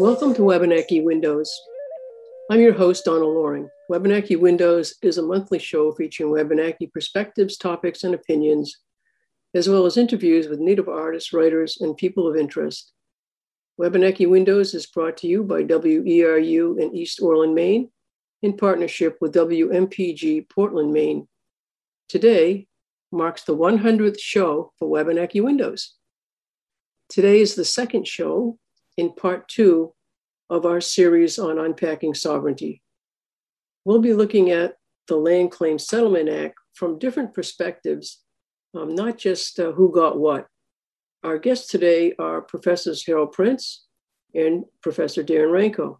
Welcome to Wabanaki Windows. I'm your host, Donna Loring. Wabanaki Windows is a monthly show featuring Wabanaki perspectives, topics, and opinions, as well as interviews with Native artists, writers, and people of interest. Wabanaki Windows is brought to you by WERU in East Orland, Maine, in partnership with WMPG Portland, Maine. Today marks the 100th show for Wabanaki Windows. Today is the second show in part two of our series on unpacking sovereignty. We'll be looking at the Land Claim Settlement Act from different perspectives, um, not just uh, who got what. Our guests today are Professors Harald Prins and Professor Darren Ranco.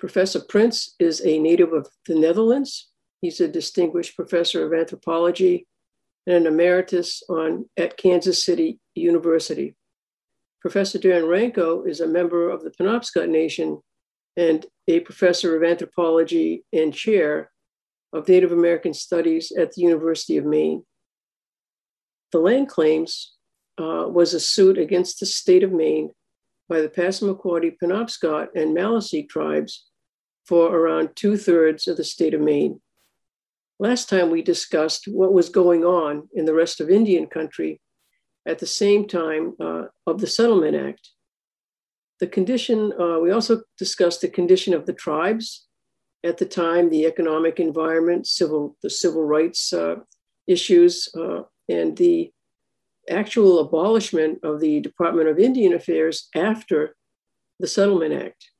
Professor Prins is a native of the Netherlands. He's a distinguished professor of anthropology and an emeritus on, at Kansas City University. Professor Darren Ranco is a member of the Penobscot Nation and a professor of anthropology and chair of Native American Studies at the University of Maine. The land claims uh, was a suit against the state of Maine by the Passamaquoddy, Penobscot, and Maliseet tribes for around two thirds of the state of Maine. Last time we discussed what was going on in the rest of Indian country at the same time uh, of the Settlement Act. The condition, uh, we also discussed the condition of the tribes at the time, the economic environment, civil, the civil rights uh, issues, uh, and the actual abolishment of the Department of Indian Affairs after the Settlement Act.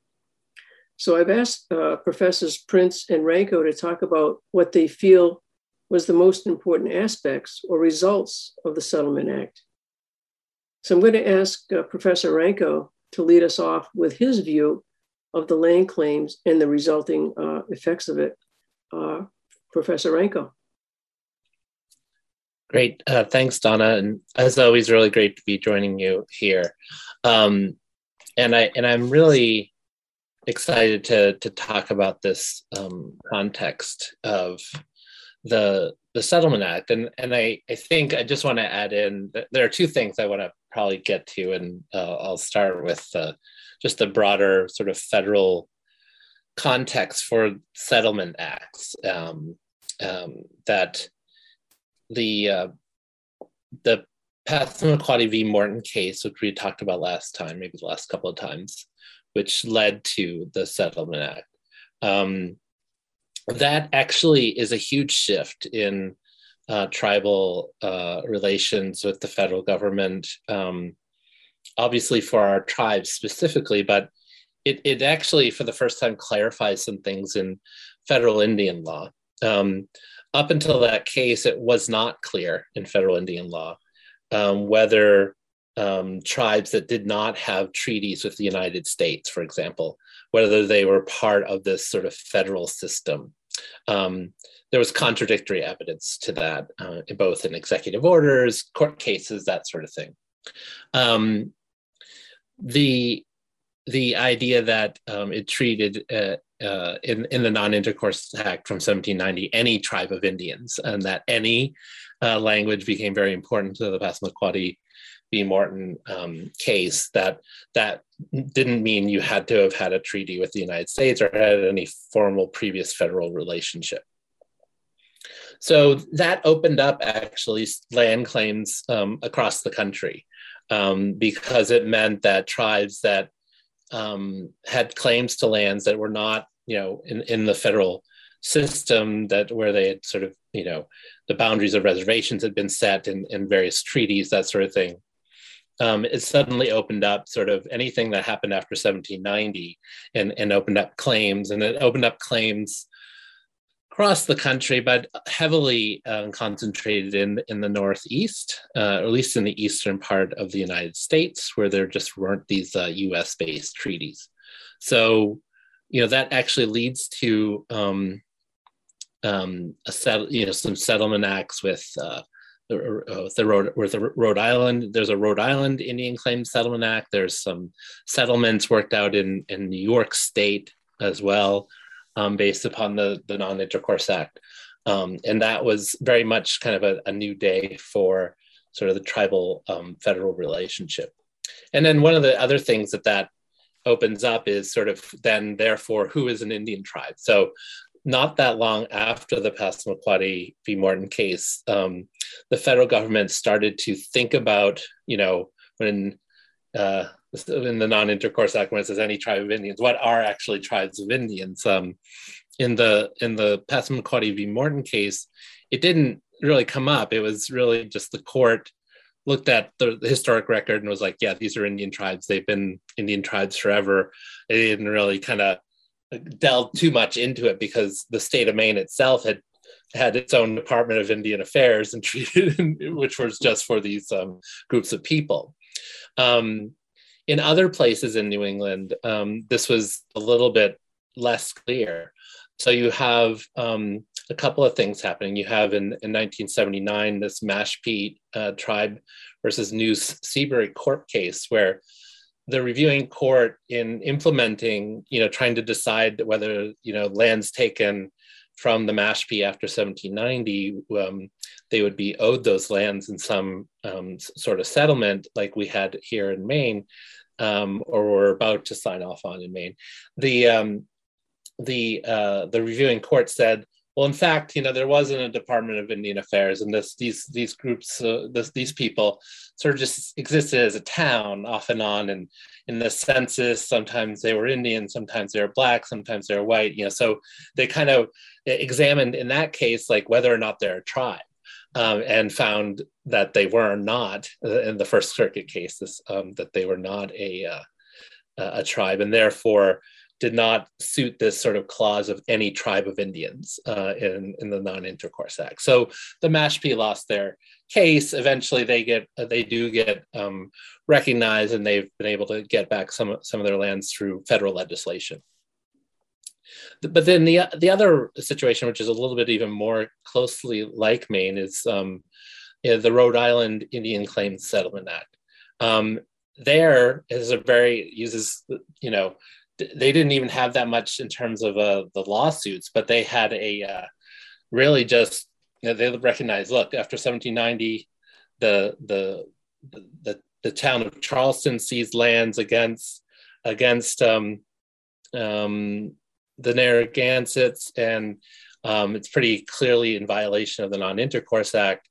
So I've asked uh, Professors Prins and Ranco to talk about what they feel was the most important aspects or results of the Settlement Act. So I'm going to ask uh, Professor Ranco to lead us off with his view of the land claims and the resulting uh, effects of it. Uh, Professor Ranco. Great. Uh, thanks, Donna. And as always, really great to be joining you here. Um, and I and I'm really excited to to talk about this um, context of the the settlement act and and i i think i just want to add in that there are two things i want to probably get to and uh, i'll start with uh, just the broader sort of federal context for settlement acts um, um, that the uh, the Passamaquoddy v. Morton case, which we talked about last time, maybe the last couple of times, which led to the Settlement Act. Um, that actually is a huge shift in uh, tribal uh, relations with the federal government, um, obviously for our tribes specifically, but it, it actually, for the first time, clarifies some things in federal Indian law. Um, up until that case, it was not clear in federal Indian law um, whether um, tribes that did not have treaties with the United States, for example, whether they were part of this sort of federal system. Um, there was contradictory evidence to that, uh, both in executive orders, court cases, that sort of thing. Um, the the idea that um, it treated uh, uh, in, in the Non-Intercourse Act from 1790 any tribe of Indians, and that any uh, language became very important to the Passamaquoddy v. Morton um, case that that didn't mean you had to have had a treaty with the United States or had any formal previous federal relationship. So that opened up actually land claims um, across the country um, because it meant that tribes that um, had claims to lands that were not, you know, in, in the federal system that where they had sort of, you know, the boundaries of reservations had been set in, in various treaties, that sort of thing um, it suddenly opened up sort of anything that happened after 1790 and, and opened up claims and it opened up claims across the country but heavily um, concentrated in, in the northeast uh, or at least in the eastern part of the united states where there just weren't these uh, us based treaties. So you know that actually leads to um, um, a set, you know some settlement acts with uh, the, uh, the Rhode, the Rhode Island. There's a Rhode Island Indian Claims Settlement Act. There's some settlements worked out in, in New York State as well, um, based upon the, the Non-Intercourse Act. Um, and that was very much kind of a, a, new day for sort of the tribal um, federal relationship. And then one of the other things that that opens up is sort of then, therefore, who is an Indian tribe? So, not that long after the Passamaquoddy v. Morton case, um, the federal government started to think about, you know, when uh, in the Non-Intercourse Act, when it says any tribe of Indians, what are actually tribes of Indians? Um, in the in the Passamaquoddy v. Morton case, it didn't really come up. It was really just the court looked at the, historic record and was like, yeah, these are Indian tribes. They've been Indian tribes forever. They didn't really kind of delve too much into it because the state of Maine itself had had its own Department of Indian Affairs and treated, which was just for these um, groups of people. Um, in other places in New England, um, this was a little bit less clear. So you have um, a couple of things happening. You have in, in 1979 this Mashpee uh, tribe versus New Seabury court case where the reviewing court in implementing, you know, trying to decide whether, you know, lands taken from the Mashpee after 1790, um, they would be owed those lands in some um, sort of settlement like we had here in Maine, um, or we're about to sign off on in Maine. The um, the uh, the reviewing court said, well, in fact, you know, there wasn't a Department of Indian Affairs, and this these these groups, uh, this, these people, sort of just existed as a town off and on, and in the census, sometimes they were Indian, sometimes they were black, sometimes they were white. You know, so they kind of examined in that case like whether or not they're a tribe. Um, and found that they were not uh, in the First Circuit cases um, that they were not a uh, a tribe, and therefore did not suit this sort of clause of any tribe of Indians uh, in, in the Non-Intercourse Act. So the Mashpee lost their case. Eventually, they get they do get um, recognized, and they've been able to get back some some of their lands through federal legislation. But then the the other situation, which is a little bit even more closely like Maine, is um, the Rhode Island Indian Claims Settlement Act. Um, there is a very uses you know they didn't even have that much in terms of uh, the lawsuits, but they had a uh, really just they recognized. Look, after 1790, the the the the town of Charlestown seized lands against against um, um, the Narragansetts, and um, it's pretty clearly in violation of the Non-Intercourse Act.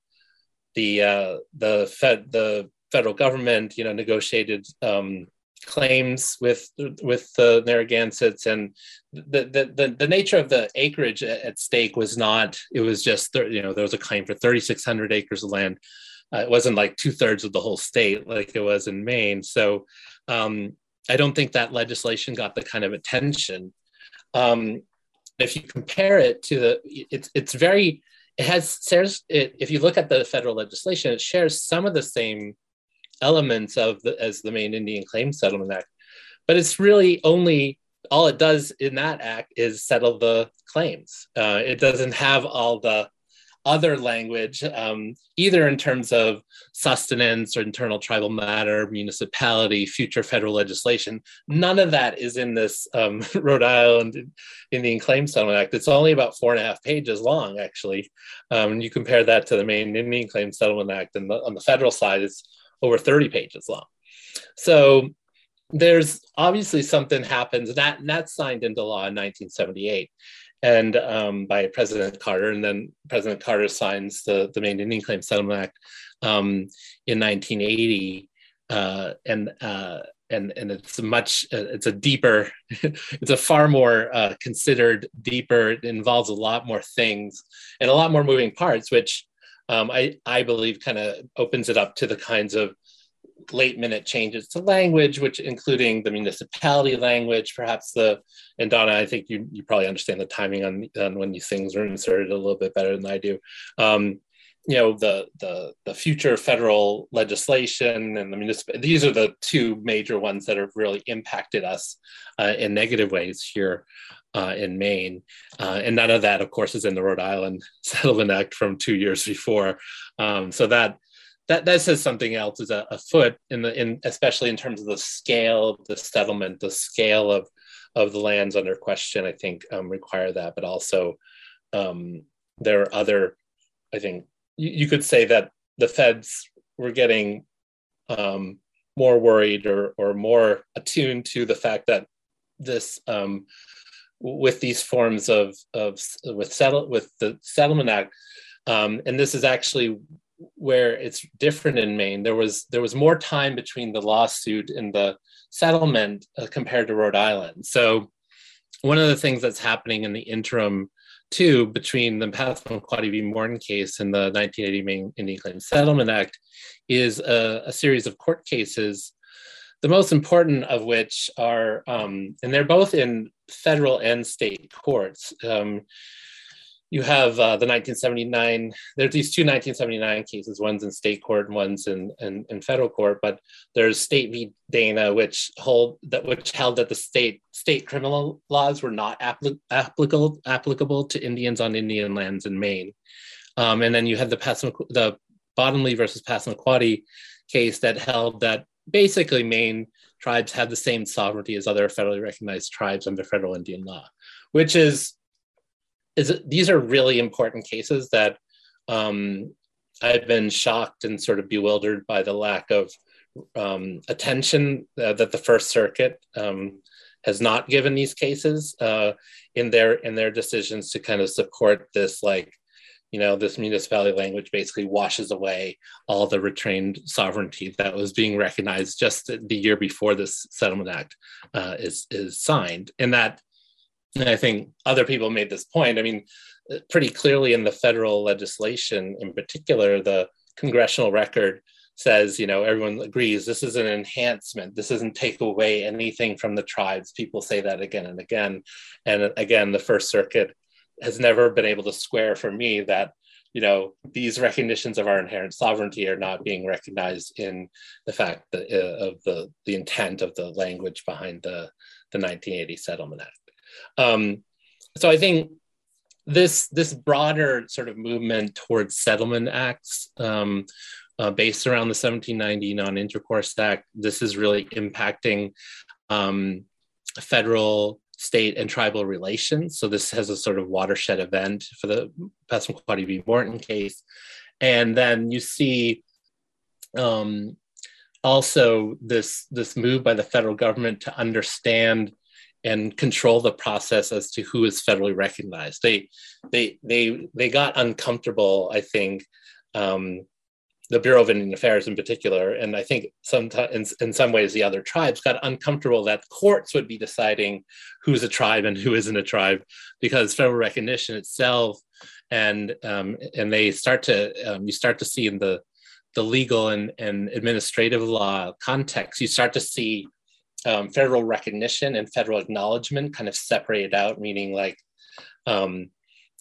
The uh, the fed the federal government, you know, negotiated um, claims with with the Narragansetts and the, the, the the nature of the acreage at stake was not it was just you know there was a claim for 3600 acres of land. Uh, it wasn't like two-thirds of the whole state like it was in Maine. So um, I don't think that legislation got the kind of attention. Um, if you compare it to the it's it's very it has shares it, if you look at the federal legislation it shares some of the same elements of the as the Maine Indian Claims Settlement Act. But it's really only all it does in that act is settle the claims. Uh, it doesn't have all the other language, um, either in terms of sustenance or internal tribal matter, municipality, future federal legislation. None of that is in this um, Rhode Island Indian Claims Settlement Act. It's only about four and a half pages long, actually. Um, you compare that to the Maine Indian Claims Settlement Act, and the, on the federal side, it's over 30 pages long. So there's obviously something happens that that's signed into law in 1978 and um, by President Carter, and then President Carter signs the, the Maine Indian Claims Settlement Act um, in 1980, uh, and uh, and and it's much it's a deeper, it's a far more uh, considered, deeper. It involves a lot more things and a lot more moving parts, which um, I, I believe kind of opens it up to the kinds of late minute changes to language, which including the municipality language, perhaps the, and Donna, I think you, you probably understand the timing on, on when these things are inserted a little bit better than I do. Um, you know, the, the, the future federal legislation and the municipal, these are the two major ones that have really impacted us uh, in negative ways here uh, in Maine. Uh, and none of that, of course, is in the Rhode Island Settlement Act from two years before. Um, so that that that says something else is afoot in the in especially in terms of the scale of the settlement, the scale of of the lands under question. I think um, require that, but also um, there are other. I think you, you, could say that the feds were getting um, more worried or or more attuned to the fact that this um, with these forms of of with settle with the settlement act um, and this is actually where it's different in Maine. There was there was more time between the lawsuit and the settlement uh, compared to Rhode Island. So one of the things that's happening in the interim too between the Passamaquoddy v. Morton case and the 1980 Maine Indian Claims Settlement Act is a, a series of court cases. The most important of which are, um, and they're both in federal and state courts. Um, you have uh, the 1979 there's these two 1979 cases. One's in state court and one's in, in, in, federal court. But there's state v. Dana which hold that which held that the state state criminal laws were not applic- applicable applicable to indians on indian lands in maine. Um, and then you have the Passam- the bottomly versus passamaquoddy case that held that basically maine tribes have the same sovereignty as other federally recognized tribes under federal indian law which is is these are really important cases that um, I've been shocked and sort of bewildered by the lack of um, attention uh, that the First Circuit um, has not given these cases uh, in their in their decisions to kind of support this like you know this municipality language basically washes away all the retained sovereignty that was being recognized just the year before this settlement act uh, is is signed and that and I think other people made this point. I mean, pretty clearly in the federal legislation, in particular, the congressional record says, you know, everyone agrees this is an enhancement. This doesn't take away anything from the tribes. People say that again and again. And again, the First Circuit has never been able to square for me that you know these recognitions of our inherent sovereignty are not being recognized in the fact that, uh, of the the intent of the language behind the the 1980 settlement act. Um, so I think this this broader sort of movement towards settlement acts um, uh, based around the 1790 Non-Intercourse Act, this is really impacting um, federal, state, and tribal relations. So this has a sort of watershed event for the Passamaquoddy v. Morton case, and then you see um, also this this move by the federal government to understand and control the process as to who is federally recognized. They they they they got uncomfortable, I think, um, the Bureau of Indian Affairs in particular, and I think sometimes in, in some ways the other tribes got uncomfortable that courts would be deciding who's a tribe and who isn't a tribe because federal recognition itself and um, and they start to um, you start to see in the the legal and, and administrative law context you start to see um, federal recognition and federal acknowledgement kind of separated out, meaning like um,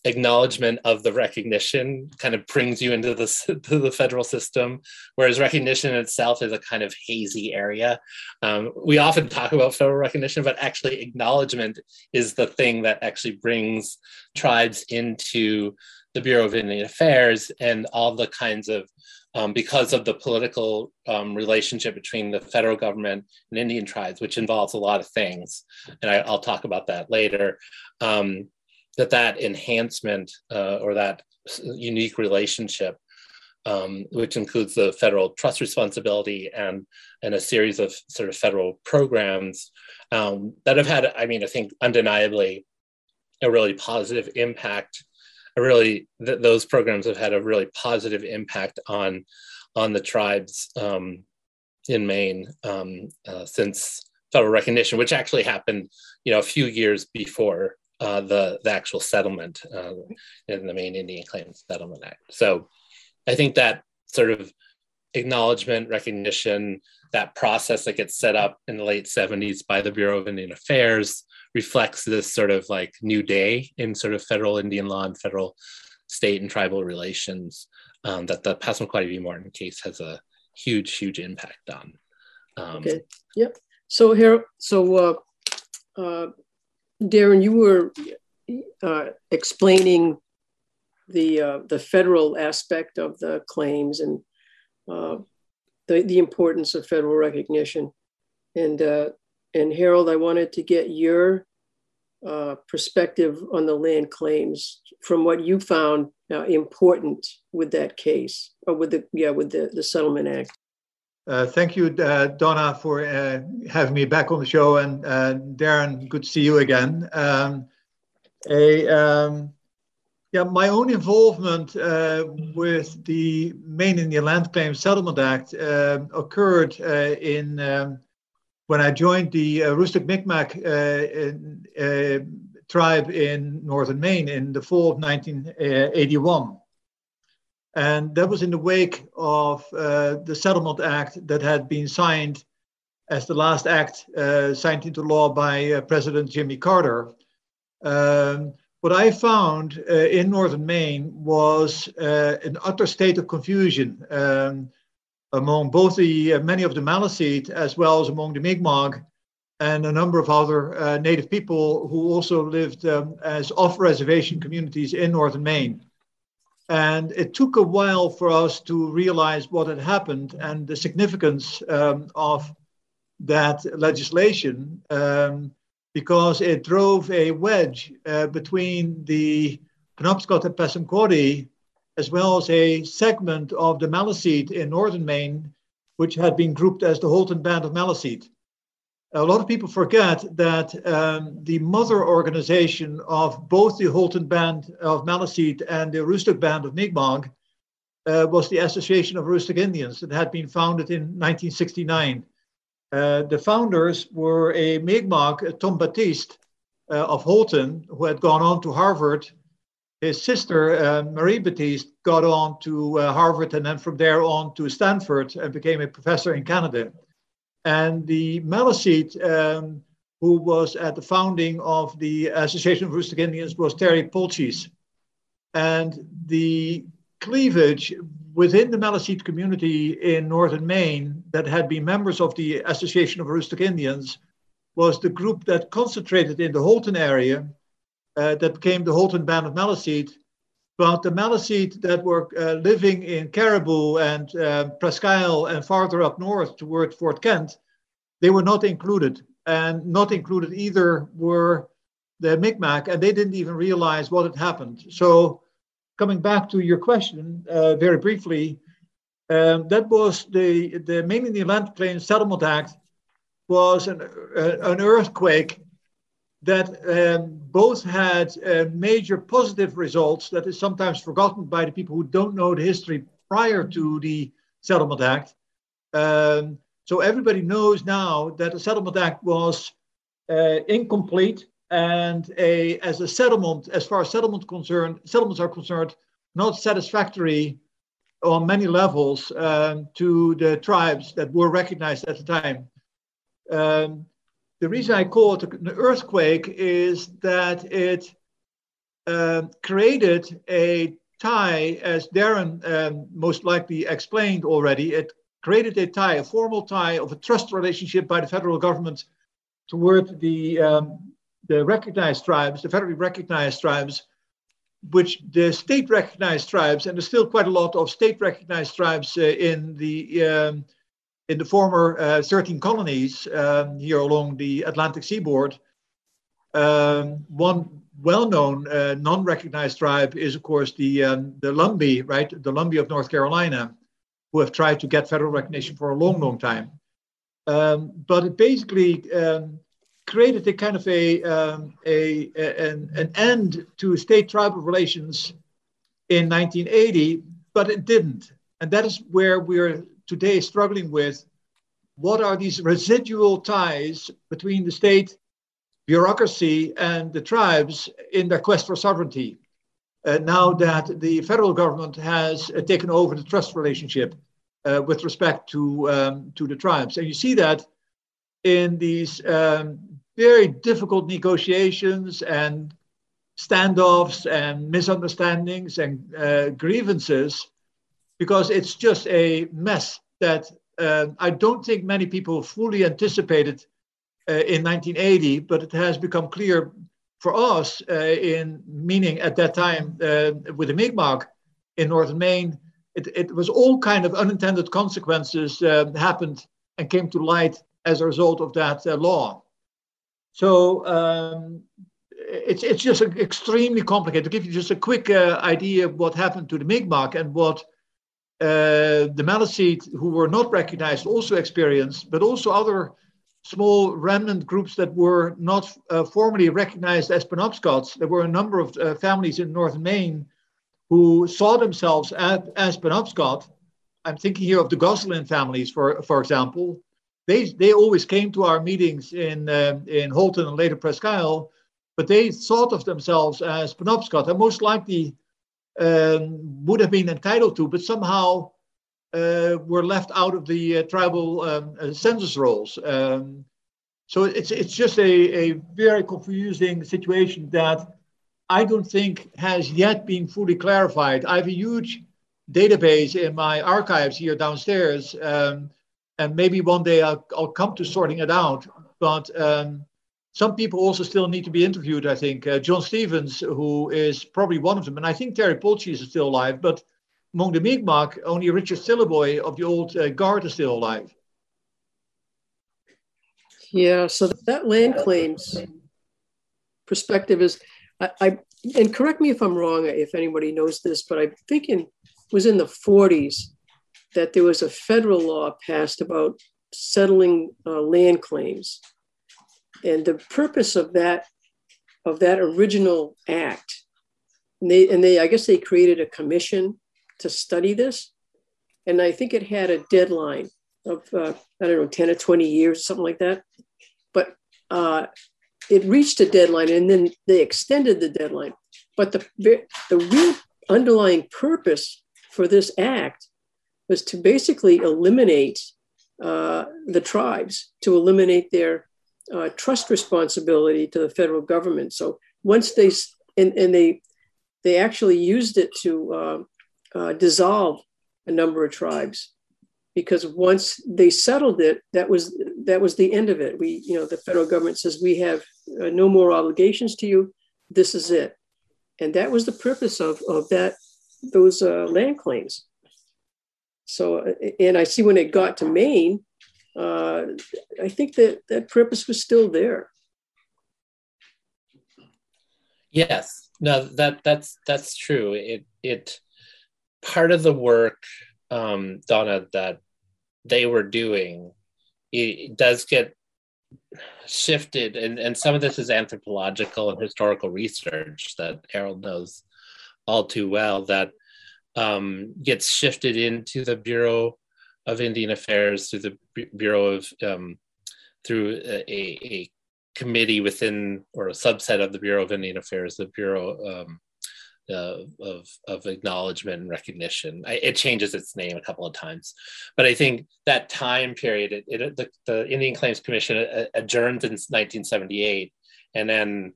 acknowledgement of the recognition kind of brings you into the, the federal system, whereas recognition itself is a kind of hazy area. Um, we often talk about federal recognition, but actually acknowledgement is the thing that actually brings tribes into the Bureau of Indian Affairs and all the kinds of um, because of the political um, relationship between the federal government and Indian tribes, which involves a lot of things, and I, will talk about that later. Um, that that enhancement uh, or that unique relationship, um, which includes the federal trust responsibility and and a series of sort of federal programs um, that have had, I mean, I think undeniably a really positive impact. A really th- those programs have had a really positive impact on on the tribes um, in Maine um, uh, since federal recognition, which actually happened, you know, a few years before uh, the the actual settlement uh, in the Maine Indian Claims Settlement Act. So, I think that sort of acknowledgement, recognition, that process that gets set up in the late 70s by the Bureau of Indian Affairs reflects this sort of like new day in sort of federal Indian law and federal state and tribal relations um, that the Passamaquoddy v. Morton case has a huge, huge impact on. Um, okay. Yep. So here, so uh, uh, Darren, you were uh, explaining the uh, the federal aspect of the claims and uh, the the importance of federal recognition, and uh, and Harald, I wanted to get your uh, perspective on the land claims from what you found uh, important with that case, or with the yeah with the, the settlement act. Uh, thank you, uh, Donna, for uh, having me back on the show, and uh, Darren, good to see you again. Um, a, um, yeah, my own involvement uh, with the Maine Indian Land Claims Settlement Act um, occurred uh, in um, when I joined the Aroostook Mi'kmaq tribe in northern Maine in the fall of 1981. And that was in the wake of uh, the Settlement Act that had been signed as the last act uh, signed into law by uh, President Jimmy Carter. Um, what I found uh, in northern Maine was uh, an utter state of confusion um, among both the uh, many of the Maliseet as well as among the Mi'kmaq and a number of other native people who also lived um, as off-reservation communities in northern Maine. And it took a while for us to realize what had happened and the significance um, of that legislation um, because it drove a wedge uh, between the Penobscot and Passamaquoddy, as well as a segment of the Maliseet in northern Maine, which had been grouped as the Houlton Band of Maliseet a lot of people forget that um, the mother organization of both the Houlton Band of Maliseet and the Aroostook Band of Mi'kmaq uh, was the Association of Aroostook Indians that had been founded in 1969. Uh, the founders were a Mi'kmaq, Tom Battiste uh, of Houlton, who had gone on to Harvard. His sister, uh, Marie Battiste, got on to uh, Harvard and then from there on to Stanford and became a professor in Canada. And the Maliseet, um, who was at the founding of the Association of Aroostook Indians, was Terry Polchies. And the cleavage within the Maliseet community in northern Maine that had been members of the Association of Aroostook Indians was the group that concentrated in the Houlton area uh, that became the Houlton Band of Maliseet. But the Maliseet that were uh, living in Caribou and uh, Presque Isle and farther up north toward Fort Kent, they were not included. And not included either were the Mi'kmaq, and they didn't even realize what had happened. So, coming back to your question uh, very briefly, um, that was the, the Maine Indian Land Claims Settlement Act was an, uh, an earthquake that um, both had uh, major positive results that is sometimes forgotten by the people who don't know the history prior to the Settlement Act. Um, so everybody knows now that the Settlement Act was uh, incomplete and a, as a settlement, as far as settlement concerned, settlements are concerned, not satisfactory on many levels um, to the tribes that were recognized at the time. Um, the reason I call it an earthquake is that it uh, created a tie, as Darren um, most likely explained already, it created a tie, a formal tie of a trust relationship by the federal government toward the, um, the recognized tribes, the federally recognized tribes, which the state recognized tribes, and there's still quite a lot of state recognized tribes uh, in the um, in the former uh, 13 colonies um, here along the Atlantic seaboard. Um, one well-known uh, non-recognized tribe is, of course, the um, the Lumbee, right? The Lumbee of North Carolina, who have tried to get federal recognition for a long, long time. Um, but it basically um, created a kind of a, um, a, a an, an, end to state tribal relations in 1980, but it didn't. And that is where we're today struggling with what are these residual ties between the state bureaucracy and the tribes in their quest for sovereignty uh, now that the federal government has uh, taken over the trust relationship uh, with respect to, um, to the tribes. And you see that in these um, very difficult negotiations and standoffs and misunderstandings and uh, grievances, because it's just a mess that uh, I don't think many people fully anticipated uh, in 1980, but it has become clear for us uh, in meaning at that time uh, with the Mi'kmaq in northern Maine, it, it was all kind of unintended consequences uh, happened and came to light as a result of that uh, law. So um, it's, it's just extremely complicated. To give you just a quick idea of what happened to the Mi'kmaq and what uh, the Maliseet, who were not recognized, also experienced, but also other small remnant groups that were not uh, formally recognized as Penobscots. There were a number of uh, families in northern Maine who saw themselves as, as Penobscot. I'm thinking here of the Gosselin families, for, for example. They, they always came to our meetings in, uh, in Houlton and later Presque Isle, but they thought of themselves as Penobscot and most likely um, would have been entitled to, but somehow uh, were left out of the uh, tribal um, uh, census rolls. Um, so it's, it's just a, a very confusing situation that I don't think has yet been fully clarified. I have a huge database in my archives here downstairs, um, and maybe one day I'll, I'll, come to sorting it out. But um, some people also still need to be interviewed. I think uh, John Stevens, who is probably one of them, and I think Terry Polchies is still alive. But among the Mi'kmaq, only Richard Silliboy of the old uh, guard is still alive. Yeah, so that land claims perspective is, I, I, and correct me if I'm wrong, if anybody knows this, but I think thinking was in the 40s that there was a federal law passed about settling uh, land claims, and the purpose of that of that original act, and they and they I guess they created a commission to study this. And I think it had a deadline of, uh, I don't know, 10 or 20 years, something like that. But uh, it reached a deadline and then they extended the deadline. But the, the real underlying purpose for this act was to basically eliminate uh, the tribes, to eliminate their uh, trust responsibility to the federal government. So once they, and, and they, they actually used it to uh, uh, dissolve a number of tribes because once they settled it that was that was the end of it. We you know the federal government says we have uh, no more obligations to you. This is it. And that was the purpose of of that those uh, land claims. So and i see when it got to maine uh, i think that that purpose was still there. Yes. No that that's that's true. It it part of the work, um, Donna, that they were doing, it does get shifted, and, and some of this is anthropological and historical research that Harold knows all too well that um, gets shifted into the Bureau of Indian Affairs through the Bureau of um, through a, a, committee within or a subset of the Bureau of Indian Affairs, the Bureau um, uh, of of acknowledgement and recognition. I, it changes its name a couple of times, but I think that time period, it, it the, the, Indian Claims Commission adjourned in 1978, and then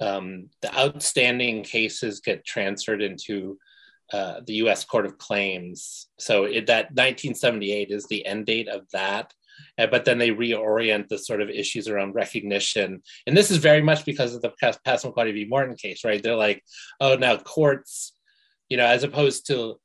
um, the outstanding cases get transferred into uh, the U.S. Court of Claims. So it, that 1978 is the end date of that, uh, but then they reorient the sort of issues around recognition. And this is very much because of the Passamaquoddy v. Morton case, right? They're like, oh, now courts, you know, as opposed to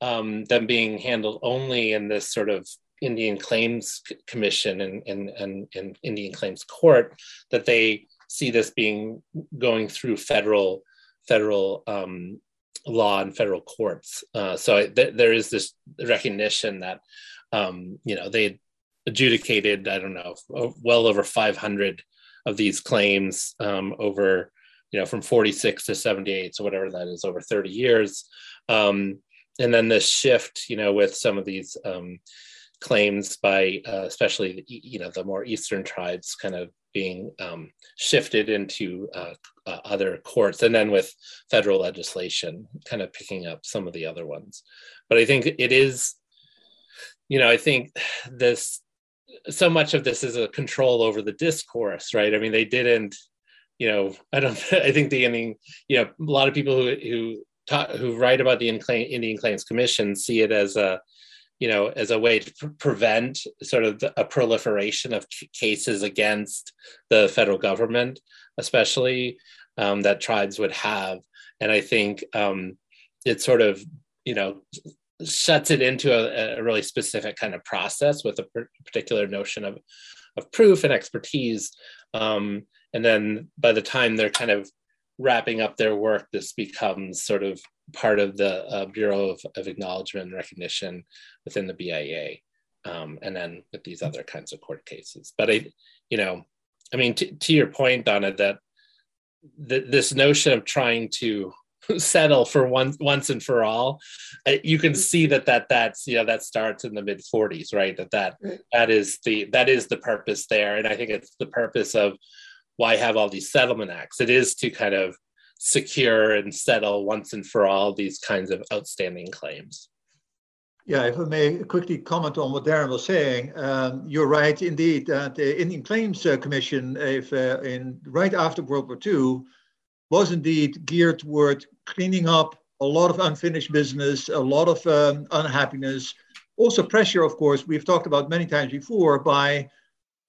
um, them being handled only in this sort of Indian Claims Commission and, and, and, and Indian Claims Court, that they see this being going through federal federal um, law and federal courts. Uh, so th- there is this recognition that um, you know they adjudicated, I don't know, well over 500 of these claims um, over, you know, from 46 to 78, so whatever that is, over 30 years. Um, and then this shift, you know, with some of these um, claims by, uh, especially, you know, the more eastern tribes kind of being um, shifted into uh, uh, other courts, and then with federal legislation, kind of picking up some of the other ones. But I think it is, you know, I think this so much of this is a control over the discourse, right? I mean, they didn't, you know, I don't, I think the Indian, you know, a lot of people who who talk, who write about the Indian Claims Commission see it as a, you know, as a way to pr- prevent sort of the, a proliferation of cases against the federal government, especially um, that tribes would have. And I think um, it sort of, you know, shuts it into a, a, really specific kind of process with a particular notion of, of proof and expertise. Um, and then by the time they're kind of wrapping up their work, this becomes sort of part of the uh, Bureau of, of, Acknowledgement and Recognition within the BIA, um, and then with these other kinds of court cases. But I, you know, I mean, t- to your point, Donna, that th- this notion of trying to settle for once once and for all you can see that that that's you know that starts in the mid 40s right? That that that is the that is the purpose there. And i think it's the purpose of why have all these settlement acts? It is to kind of secure and settle once and for all these kinds of outstanding claims. Yeah, if I may quickly comment on what Darren was saying, um, you're right indeed that the Indian Claims uh, Commission, if uh, in right after World War II, was indeed geared toward cleaning up a lot of unfinished business, a lot of um, unhappiness, also pressure, of course, we've talked about many times before by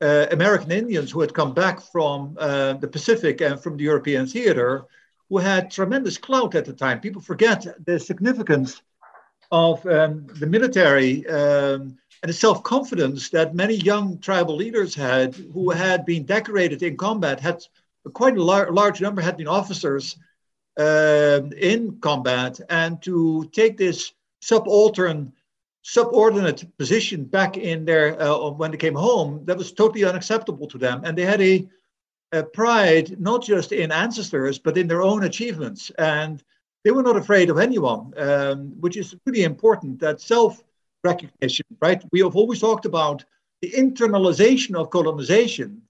uh, American Indians who had come back from uh, the Pacific and from the European theater, who had tremendous clout at the time. People forget the significance of um, the military um, and the self confidence that many young tribal leaders had who had been decorated in combat, had quite a lar- large number had been officers uh, in combat, and to take this subaltern, subordinate position back in their uh, when they came home, that was totally unacceptable to them, and they had a, a pride not just in ancestors but in their own achievements, and they were not afraid of anyone, um, which is really important. That self recognition, right? We have always talked about the internalization of colonization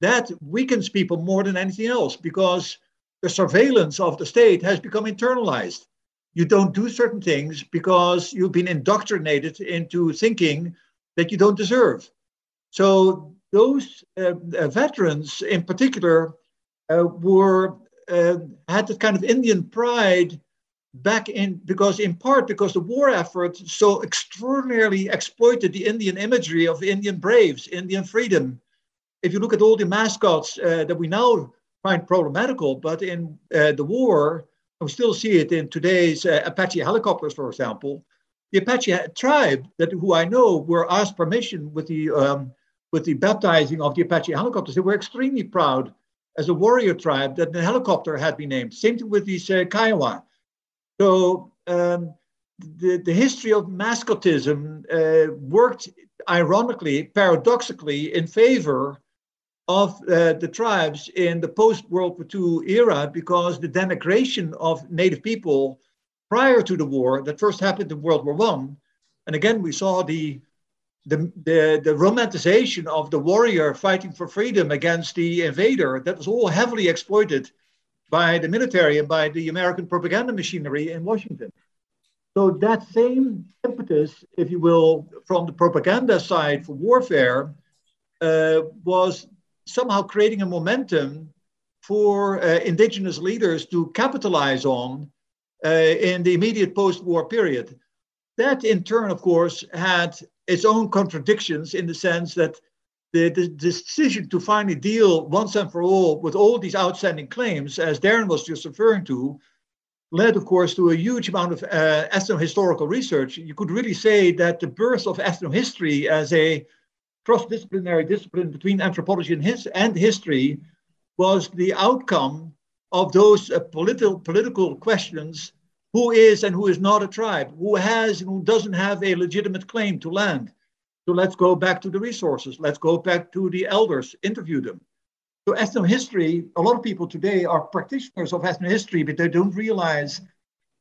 that weakens people more than anything else because the surveillance of the state has become internalized. You don't do certain things because you've been indoctrinated into thinking that you don't deserve. So those uh, uh, veterans, in particular, uh, were uh, had that kind of Indian pride back in because, in part, because the war effort so extraordinarily exploited the Indian imagery of Indian braves, Indian freedom, if you look at all the mascots uh, that we now find problematical, but in uh, the war, we still see it in today's uh, Apache helicopters, for example. The Apache tribe that who I know were asked permission with the um, with the baptizing of the Apache helicopters. They were extremely proud as a warrior tribe that the helicopter had been named. Same thing with these uh, Kiowa. So um, the, the history of mascotism uh, worked ironically, paradoxically, in favor of uh, the tribes in the post World War II era because the denigration of Native people prior to the war that first happened in World War One, and again we saw the, the the the romanticization of the warrior fighting for freedom against the invader that was all heavily exploited by the military and by the American propaganda machinery in Washington. So that same impetus, if you will, from the propaganda side for warfare, uh, was somehow creating a momentum for uh, indigenous leaders to capitalize on uh, in the immediate post-war period. That in turn, of course, had its own contradictions in the sense that the, the, decision to finally deal once and for all with all these outstanding claims, as Darren was just referring to, led, of course, to a huge amount of uh, ethnohistorical research. You could really say that the birth of ethnohistory as a cross-disciplinary discipline between anthropology and, his, and history was the outcome of those uh, political political questions who is and who is not a tribe who has and who doesn't have a legitimate claim to land. So let's go back to the resources. Let's go back to the elders interview them. So ethnohistory a lot of people today are practitioners of ethnohistory but they don't realize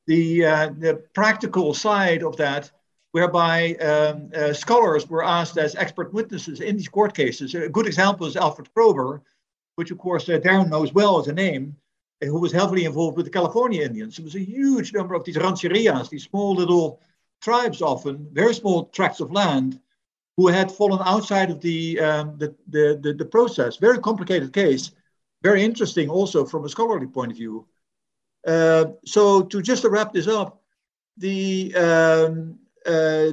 the uh, the practical side of that whereby um, uh, scholars were asked as expert witnesses in these court cases. A good example is Alfred Kroeber, which of course uh, Darren knows well as a name, uh, who was heavily involved with the California Indians. There was a huge number of these rancherias, these small little tribes often, very small tracts of land, who had fallen outside of the, um, the, the, the, the process. Very complicated case, very interesting also from a scholarly point of view. Uh, so to just to wrap this up, the um, uh,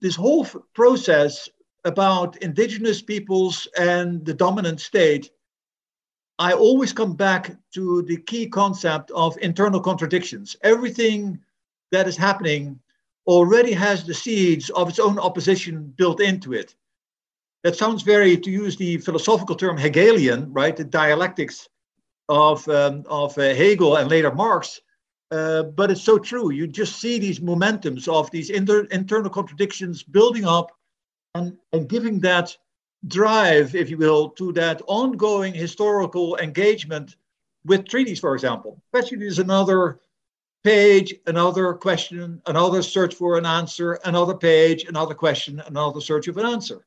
this whole process about indigenous peoples and the dominant state, I always come back to the key concept of internal contradictions. Everything that is happening already has the seeds of its own opposition built into it. That sounds very, to use the philosophical term Hegelian, right? The dialectics of, um, of uh, Hegel and later Marx. Uh, but it's so true. You just see these momentums of these inter- internal contradictions building up and, and giving that drive, if you will, to that ongoing historical engagement with treaties, for example. Question is another page, another question, another search for an answer, another page, another question, another search of an answer.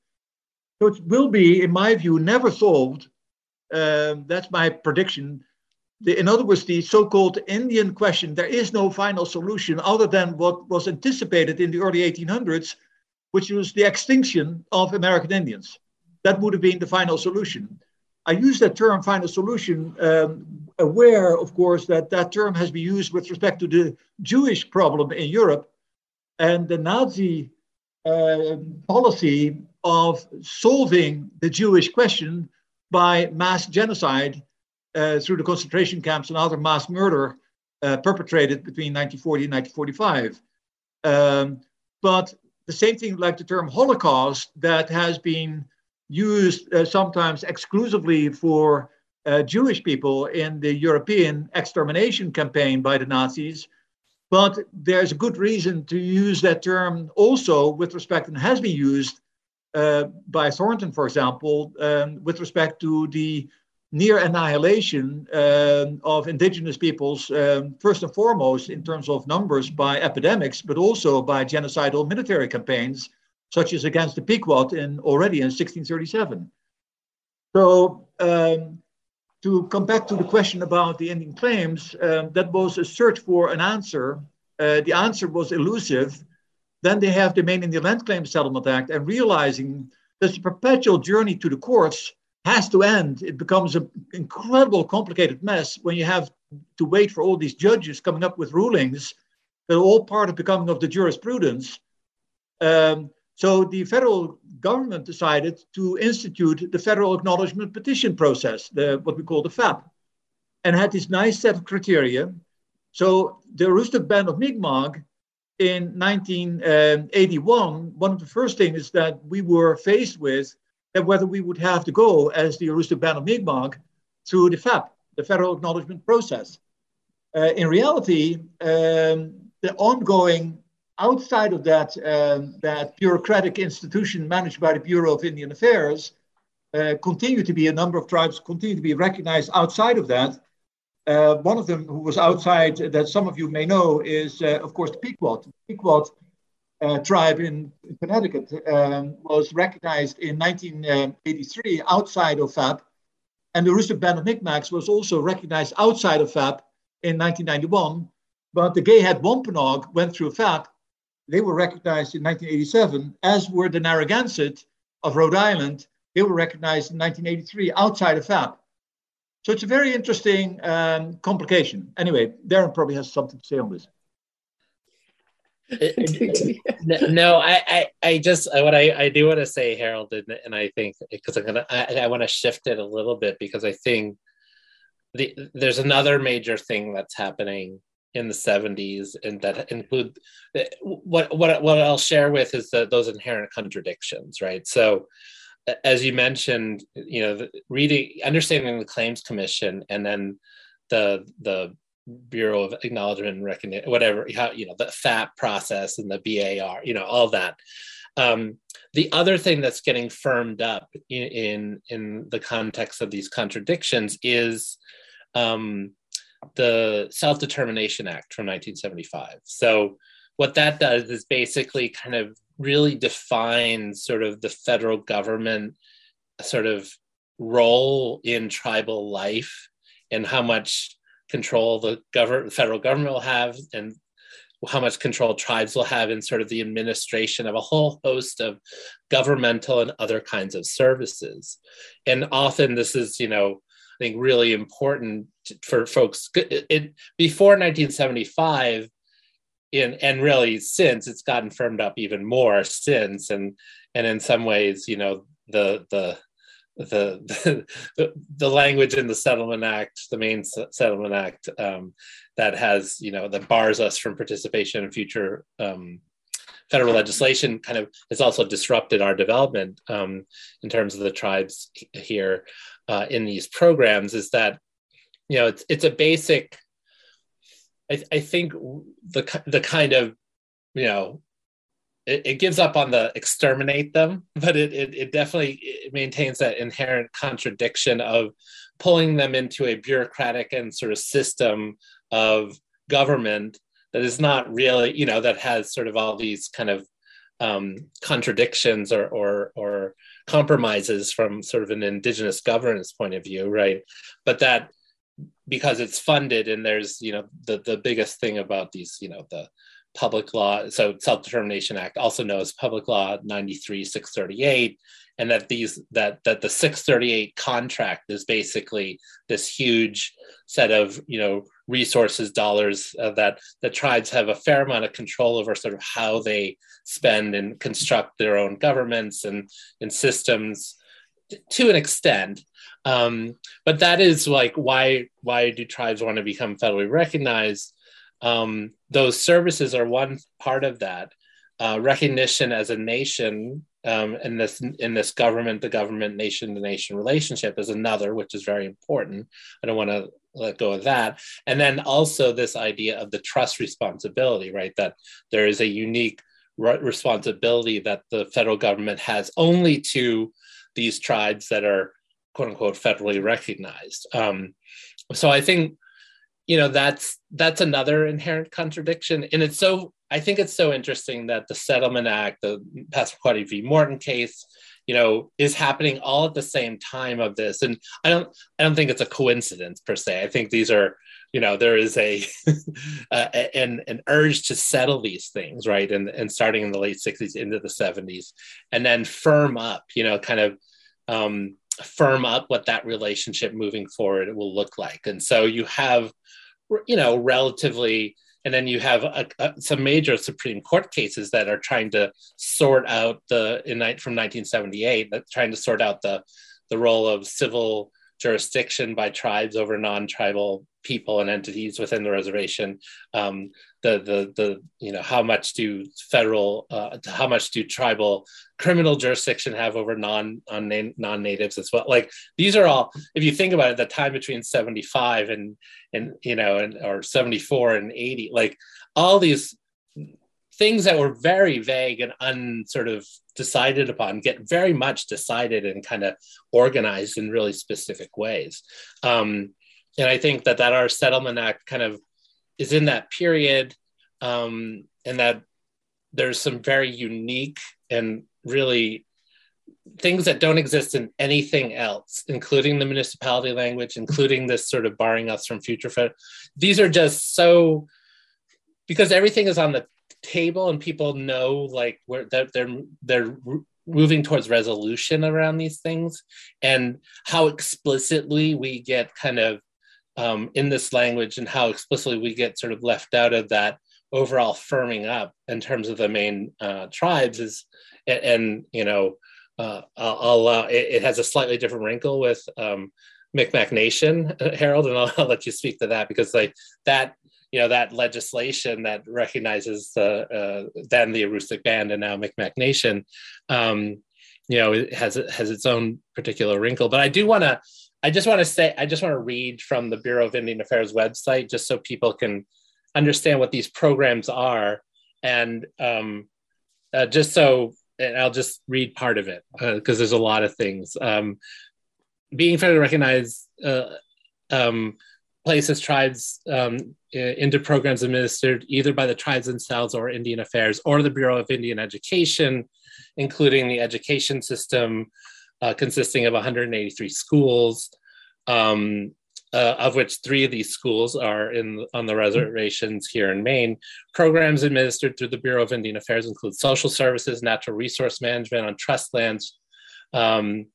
So it will be, in my view, never solved. Um, that's my prediction. The, in other words, the so called Indian question, there is no final solution other than what was anticipated in the early 1800s, which was the extinction of American Indians. That would have been the final solution. I use that term final solution, um, aware, of course, that that term has been used with respect to the Jewish problem in Europe and the Nazi uh, policy of solving the Jewish question by mass genocide uh, through the concentration camps and other mass murder uh, perpetrated between 1940 and 1945. Um, but the same thing like the term Holocaust that has been used uh, sometimes exclusively for uh, Jewish people in the European extermination campaign by the Nazis. But there's a good reason to use that term also with respect, and has been used uh, by Thornton, for example, um, with respect to the near annihilation um, of indigenous peoples, um, first and foremost in terms of numbers by epidemics, but also by genocidal military campaigns such as against the Pequot in already in 1637. So um, to come back to the question about the Indian claims, um, that was a search for an answer. Uh, the answer was elusive. Then they have the Maine Indian Land Claims Settlement Act and realizing that the perpetual journey to the courts has to end. It becomes an incredible, complicated mess when you have to wait for all these judges coming up with rulings that are all part of becoming of the jurisprudence. Um, so the federal government decided to institute the federal acknowledgement petition process, the, what we call the FAP, and had this nice set of criteria. So the Aroostook Band of Mi'kmaq in 1981, one of the first things that we were faced with whether we would have to go as the Aroostook of Mi'kmaq through the FAP, the federal acknowledgement process. Uh, in reality, um, the ongoing outside of that, um, that bureaucratic institution managed by the Bureau of Indian Affairs, uh, continue to be a number of tribes continue to be recognized outside of that. Uh, one of them who was outside that some of you may know is, uh, of course, the Pequot. The Pequot uh, tribe in, Connecticut um, was recognized in 1983 outside of FAP, and the Aroostook Band of Micmacs was also recognized outside of FAP in 1991. But the Gay Head Wampanoag went through FAP they were recognized in 1987, as were the Narragansett of Rhode Island. They were recognized in 1983 outside of FAP. So it's a very interesting um, complication. Anyway, Darren probably has something to say on this. no, I, I, I just what I, I do want to say, Harald, and, and I think because I'm gonna, I, I want to shift it a little bit because I think the, there's another major thing that's happening in the 70s and that include eh, what what what I'll share with is the, those inherent contradictions right? So as you mentioned you know reading understanding the claims commission and then the the bureau of acknowledgement and recognition whatever how you know the fap process and the bar you know all that um, the other thing that's getting firmed up in, in, in the context of these contradictions is um, the Self Determination Act from 1975. So, what that does is basically kind of really defines sort of the federal government sort of role in tribal life and how much control the government, federal government will have and how much control tribes will have in sort of the administration of a whole host of governmental and other kinds of services. And often this is, you know, I think really important for folks. It, it, before 1975, in and really since it's gotten firmed up even more since, and and in some ways, you know, the the the the, language in the settlement act the Maine settlement act um, that has you know that bars us from participation in future um, federal legislation kind of has also disrupted our development um, in terms of the tribes here uh, in these programs is that you know, it's it's a basic. I, I think the the kind of you know it, it, gives up on the exterminate them, but it, it, it definitely it maintains that inherent contradiction of pulling them into a bureaucratic and sort of system of government that is not really, you know, that has sort of all these kind of um, contradictions or, or, or compromises from sort of an indigenous governance point of view, right? But that because it's funded and there's, you know, the, the biggest thing about these, you know, the public law, so Self-Determination Act, also known as Public Law 93 638, and that these that that the 638 contract is basically this huge set of you know resources dollars uh, that the tribes have a fair amount of control over sort of how they spend and construct their own governments and and systems to an extent. Um, but that is like why why do tribes want to become federally recognized um, those services are one part of that. Uh, recognition as a nation um, in this in this government the government nation the nation relationship is another which is very important. I don't want to let go of that. And then also this idea of the trust responsibility right? That there is a unique responsibility that the federal government has only to these tribes that are quote unquote federally recognized. Um, so i think you know that's that's another inherent contradiction. And it's so i think it's so interesting that the settlement act the passamaquoddy v. Morton case you know is happening all at the same time of this. And i don't i don't think it's a coincidence per se. I think these are you know there is a uh, an, an urge to settle these things right? And, and starting in the late 60s into the 70s and then firm up you know kind of um, firm up what that relationship moving forward will look like. And so you have you know relatively and then you have a, a, some major supreme court cases that are trying to sort out the in from 1978 that trying to sort out the the role of civil jurisdiction by tribes over non-tribal people and entities within the reservation. Um, the the the you know how much do federal uh, how much do tribal criminal jurisdiction have over non non natives as well? Like these are all if you think about it the time between 75 and and you know and or 74 and 80 like all these things that were very vague and unsort of decided upon get very much decided and kind of organized in really specific ways. Um, and i think that that our settlement act kind of is in that period um, and that there's some very unique and really things that don't exist in anything else, including the municipality language, including this sort of barring us from future fed. These are just so because everything is on the table and people know like where they're they're, they're moving towards resolution around these things and how explicitly we get kind of um, in this language and how explicitly we get sort of left out of that overall firming up in terms of the Maine uh, tribes is and, and you know uh, I'll, I'll it, it, has a slightly different wrinkle with um, Micmac Nation, Harald, and I'll, I'll, let you speak to that because like that, you know, that legislation that recognizes the uh, then the Aroostook Band and now Micmac Nation, um, you know, it has has its own particular wrinkle. But I do want to, I just want to say, I just want to read from the Bureau of Indian Affairs website just so people can understand what these programs are, and um, uh, just so and I'll just read part of it because uh, there's a lot of things. Um, being federally recognized uh, um, places tribes um, into programs administered either by the tribes themselves or Indian Affairs or the Bureau of Indian Education, including the education system uh, consisting of 183 schools. Um, uh, of which three of these schools are in on the reservations here in Maine. Programs administered through the Bureau of Indian Affairs include social services, natural resource management on trust lands, um,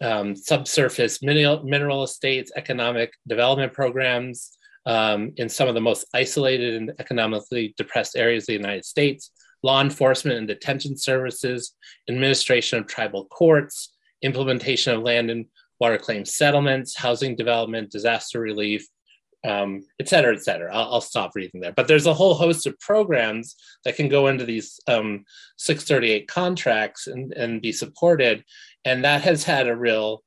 um, subsurface mineral, mineral estates, economic development programs um, in some of the most isolated and economically depressed areas of the United States, law enforcement and detention services, administration of tribal courts, implementation of land and water claims settlements, housing development, disaster relief, um, et cetera, et cetera. I'll, I'll, stop reading there. But there's a whole host of programs that can go into these um, 638 contracts and, and be supported. And that has had a real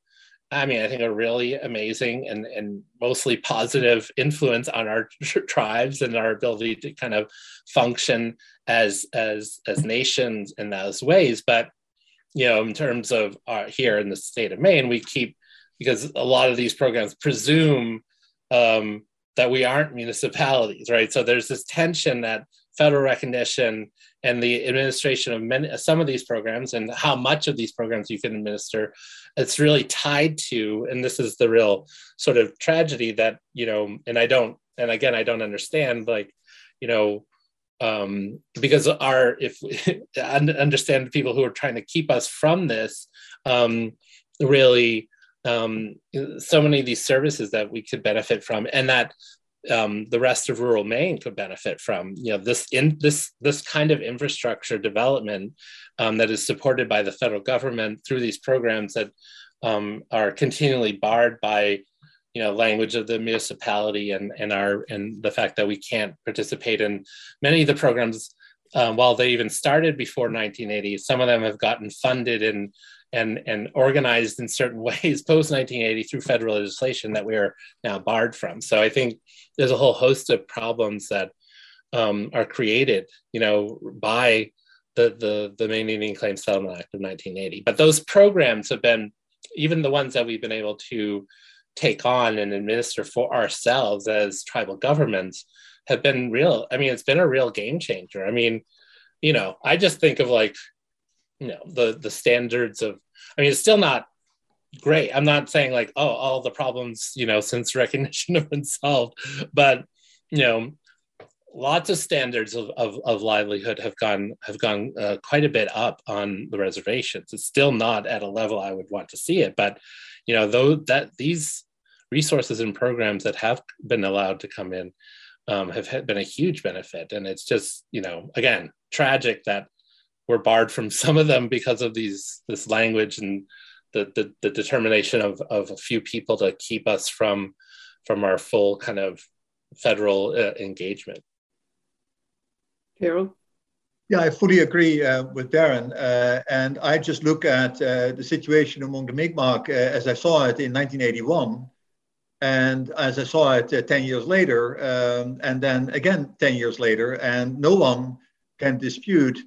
I mean, I think a really amazing and, and mostly positive influence on our tribes and our ability to kind of function as as as nations in those ways. But you know, in terms of our, here in the state of Maine, we keep because a lot of these programs presume um, that we aren't municipalities, right? So there's this tension that federal recognition and the administration of many some of these programs and how much of these programs you can administer it's really tied to and this is the real sort of tragedy that you know and i don't and again i don't understand like you know um because our if I understand people who are trying to keep us from this um really um so many of these services that we could benefit from and that um, the rest of rural Maine could benefit from. You know, this in this this kind of infrastructure development um, that is supported by the federal government through these programs that um, are continually barred by you know language of the municipality and and our and the fact that we can't participate in many of the programs um, while they even started before 1980 some of them have gotten funded and and and organized in certain ways post 1980 through federal legislation that we are now barred from. So I think there's a whole host of problems that um, are created, you know, by the the the Maine Indian Claims Settlement Act of 1980. But those programs have been even the ones that we've been able to take on and administer for ourselves as tribal governments have been real. I mean, it's been a real game changer. I mean, you know, I just think of like you know the the standards of i mean it's still not great i'm not saying like oh all the problems you know since recognition have been solved but you know lots of standards of, of, of livelihood have gone have gone uh, quite a bit up on the reservations it's still not at a level i would want to see it but you know though that these resources and programs that have been allowed to come in um, have been a huge benefit and it's just you know again tragic that we're barred from some of them because of these this language and the the, the determination of, of a few people to keep us from from our full kind of federal uh, engagement. Carol? Yeah, I fully agree uh, with Darren. Uh, and I just look at uh, the situation among the Mi'kmaq uh, as I saw it in 1981 and as I saw it uh, 10 years later, um, and then again 10 years later, and no one can dispute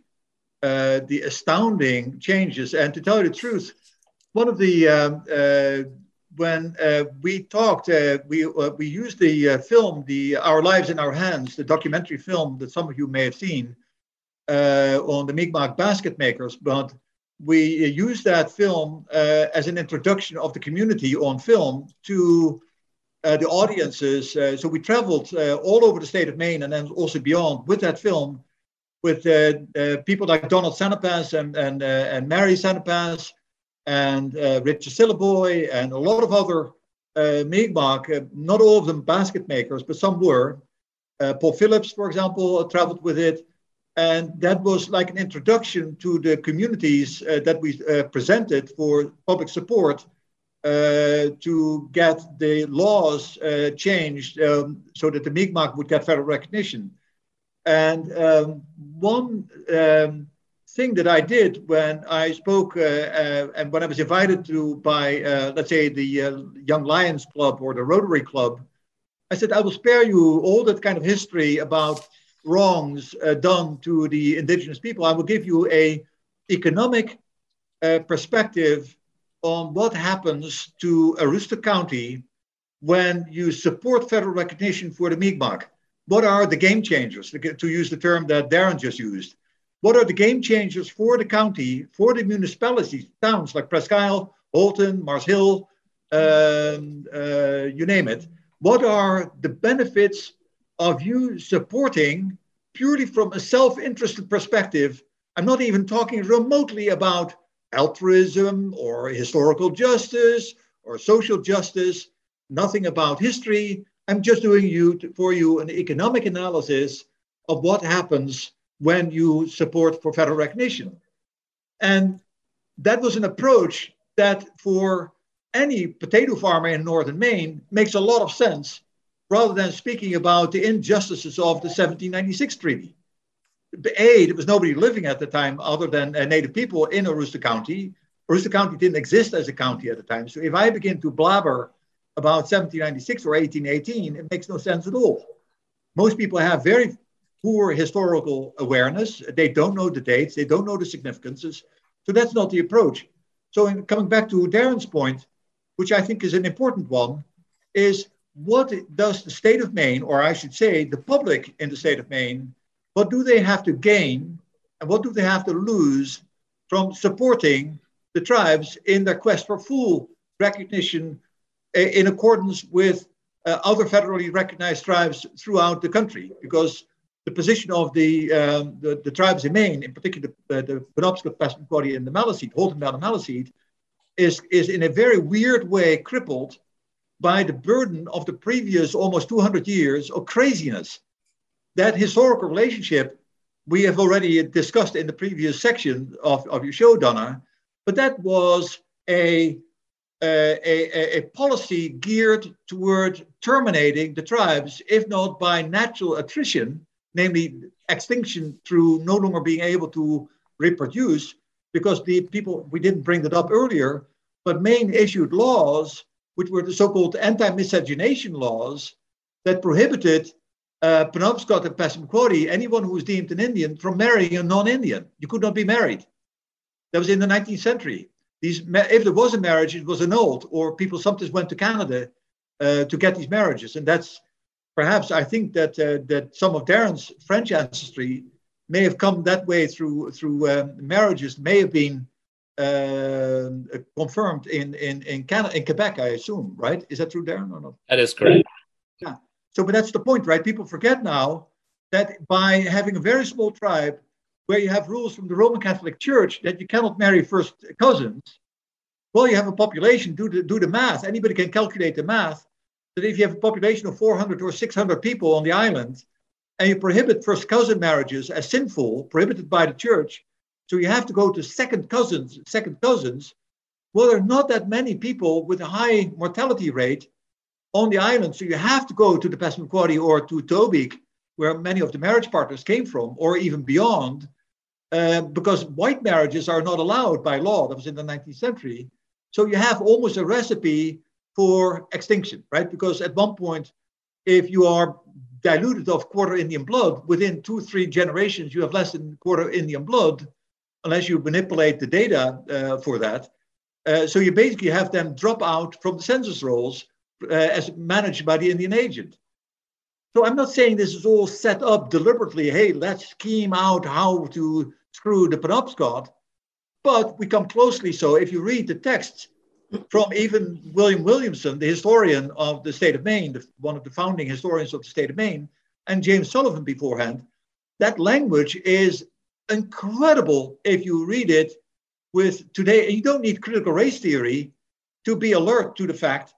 uh, the astounding changes. And to tell you the truth, one of the um, when uh, we talked, uh, we uh, we used the film, the Our Lives in Our Hands, the documentary film that some of you may have seen on the Mi'kmaq basket makers, but we used that film as an introduction of the community on film to the audiences. so we traveled all over the state of Maine and then also beyond with that film with uh, uh, people like Donald Sanipass and, and, uh, and Mary Sanipass and Richard Silliboy and a lot of other uh, Mi'kmaq, not all of them basket makers, but some were. Paul Phillips, for example, traveled with it. And that was like an introduction to the communities uh, that we uh, presented for public support uh, to get the laws changed um, so that the Mi'kmaq would get federal recognition. And um, one um, thing that I did when I spoke uh, uh, and when I was invited to by, uh, let's say, the uh, Young Lions Club or the Rotary Club, I said, I will spare you all that kind of history about wrongs uh, done to the indigenous people. I will give you a economic uh, perspective on what happens to Aroostook County when you support federal recognition for the Mi'kmaq what are the game changers, to use the term that Darren just used? What are the game changers for the county, for the municipalities, towns like Presque Isle, Houlton, Mars Hill, um, uh, you name it? What are the benefits of you supporting purely from a self interested perspective? I'm not even talking remotely about altruism or historical justice or social justice, nothing about history, I'm just doing you to, for you an economic analysis of what happens when you support for federal recognition. And that was an approach that for any potato farmer in northern Maine makes a lot of sense rather than speaking about the injustices of the 1796 treaty. A, there was nobody living at the time other than uh, native people in Aroostook County. Aroostook County didn't exist as a county at the time. So if I begin to blabber about 1796 or 1818, it makes no sense at all. Most people have very poor historical awareness. They don't know the dates, they don't know the significances. So that's not the approach. So, in coming back to Darren's point, which I think is an important one, is what does the state of Maine, or I should say the public in the state of Maine, what do they have to gain and what do they have to lose from supporting the tribes in their quest for full recognition eh, in accordance with uh, other federally recognized tribes throughout the country? Because the position of the, um, the, the, tribes in Maine, in particular the, the Penobscot, Passamaquoddy, and the Maliseet, Houlton Valley Maliseet, is, is in a very weird way crippled by the burden of the previous almost 200 years of craziness. That historical relationship we have already discussed in the previous section of, of your show, Donna, but that was a, a, a, policy geared toward terminating the tribes, if not by natural attrition, namely extinction through no longer being able to reproduce, because the people, we didn't bring that up earlier, but Maine issued laws, which were the so called anti miscegenation laws, that prohibited uh, Penobscot and Passamaquoddy, anyone who was deemed an Indian, from marrying a non Indian. You could not be married. That was in the 19th century. These, if there was a marriage, it was annulled, or people sometimes went to Canada uh, to get these marriages. And that's perhaps I think that uh, that some of Darren's French ancestry may have come that way through through um, marriages, may have been uh, confirmed in in in Canada, in Quebec, I assume, right? Is that true, Darren, or not? That is correct. Yeah. So, but that's the point, right? People forget now that by having a very small tribe where you have rules from the Roman Catholic Church that you cannot marry first cousins, well, you have a population. Do the do the math. Anybody can calculate the math that if you have a population of 400 or 600 people on the island and you prohibit first cousin marriages as sinful, prohibited by the church, so you have to go to second cousins, second cousins. Well, there are not that many people with a high mortality rate on the island, so you have to go to the Passamaquoddy or to Tobique, where many of the marriage partners came from, or even beyond, uh, because white marriages are not allowed by law. That was in the 19th century. So you have almost a recipe for extinction, right? Because at one point, if you are diluted of quarter Indian blood, within two, three generations, you have less than quarter Indian blood, unless you manipulate the data uh, for that. Uh, so you basically have them drop out from the census rolls uh, as managed by the Indian agent. So I'm not saying this is all set up deliberately. Hey, let's scheme out how to screw the Penobscot. But we come closely so if you read the texts from even William Williamson, the historian of the state of Maine, the, one of the founding historians of the state of Maine, and James Sullivan beforehand, that language is incredible if you read it with today. You don't need critical race theory to be alert to the fact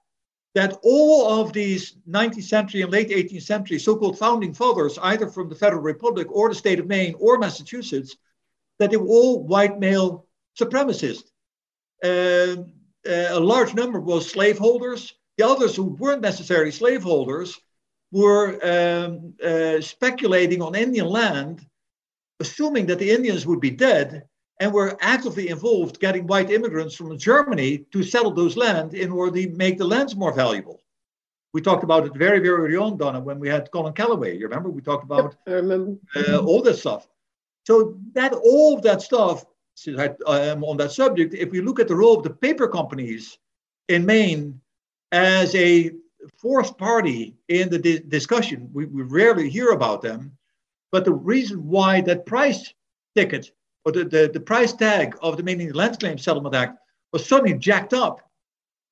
that all of these 19th century and late 18th century so called founding fathers, either from the Federal Republic or the state of Maine or Massachusetts, that they were all white male supremacists. Uh, uh, a large number was slaveholders. The others who weren't necessarily slaveholders were um, uh, speculating on Indian land, assuming that the Indians would be dead, and were actively involved getting white immigrants from Germany to settle those lands in order to make the lands more valuable. We talked about it very, very early on, Donna, when we had Colin Calloway. You remember? We talked about yep, I remember. Uh, all this stuff. So that all of that stuff am um, on that subject, if we look at the role of the paper companies in Maine as a fourth party in the di- discussion, we, we rarely hear about them. But the reason why that price ticket or the, the, the price tag of the Maine Land Claim Settlement Act was suddenly jacked up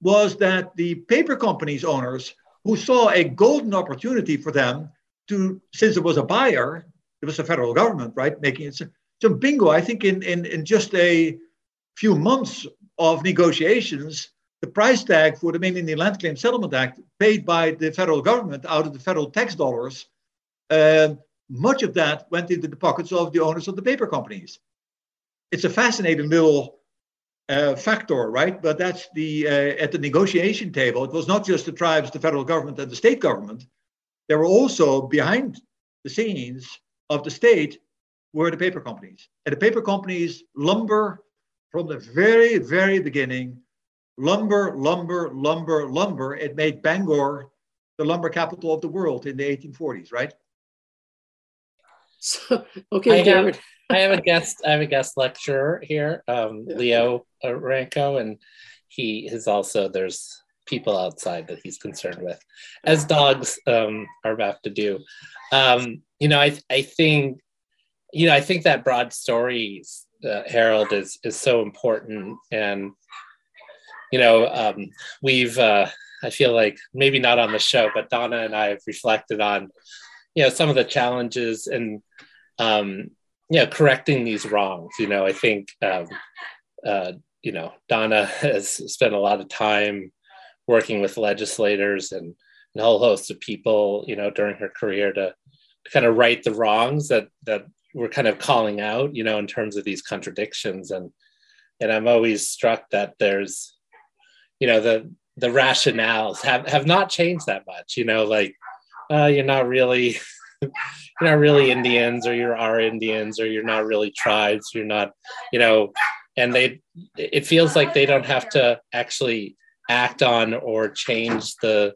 was that the paper companies owners who saw a golden opportunity for them to, since it was a buyer, it was the federal government, right, making it so bingo, I think in, in, in just a few months of negotiations, the price tag for the Maine Indian Land Claim Settlement Act paid by the federal government out of the federal tax dollars, uh, much of that went into the pockets of the owners of the paper companies. It's a fascinating little uh, factor, right? But that's the uh, at the negotiation table. It was not just the tribes, the federal government, and the state government. There were also behind the scenes of the state were the paper companies. And the paper companies, lumber, from the very, very beginning, lumber, lumber, lumber, lumber. It made Bangor the lumber capital of the world in the 1840s, right? So, okay, I Jared. Have, I have a guest. I have a guest lecturer here, um, yeah. Leo Ranco, and he is also there's people outside that he's concerned with, as dogs um, are about to do. Um, you know, I I think, you know, I think that broad stories, uh, Harald, is is so important, and you know, um, we've. Uh, I feel like maybe not on the show, but Donna and I have reflected on, you know, some of the challenges and, um, you know, correcting these wrongs. You know, I think, um, uh, you know, Donna has spent a lot of time working with legislators and, and a whole host of people, you know, during her career to, to kind of right the wrongs that that we're kind of calling out, you know, in terms of these contradictions. And and I'm always struck that there's, you know, the the rationales have have not changed that much. You know, like uh, you're not really you're not really Indians, or you are Indians, or you're not really tribes. You're not, you know, and they it feels like they don't have to actually act on or change the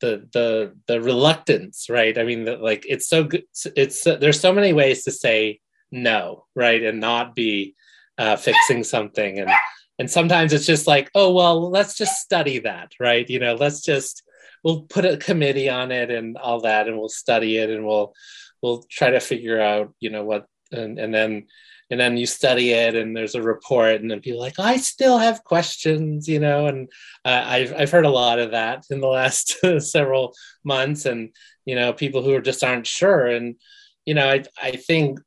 the the the reluctance right? I mean that like it's so good it's uh, there's so many ways to say no right? And not be uh, fixing something. And and sometimes it's just like oh well let's just study that right? You know let's just we'll put a committee on it and all that and we'll study it and we'll we'll try to figure out you know what and, and then and then you study it and there's a report and then people like i still have questions you know and uh, I've, I've heard a lot of that in the last several months and you know people who are just aren't sure and you know i, I think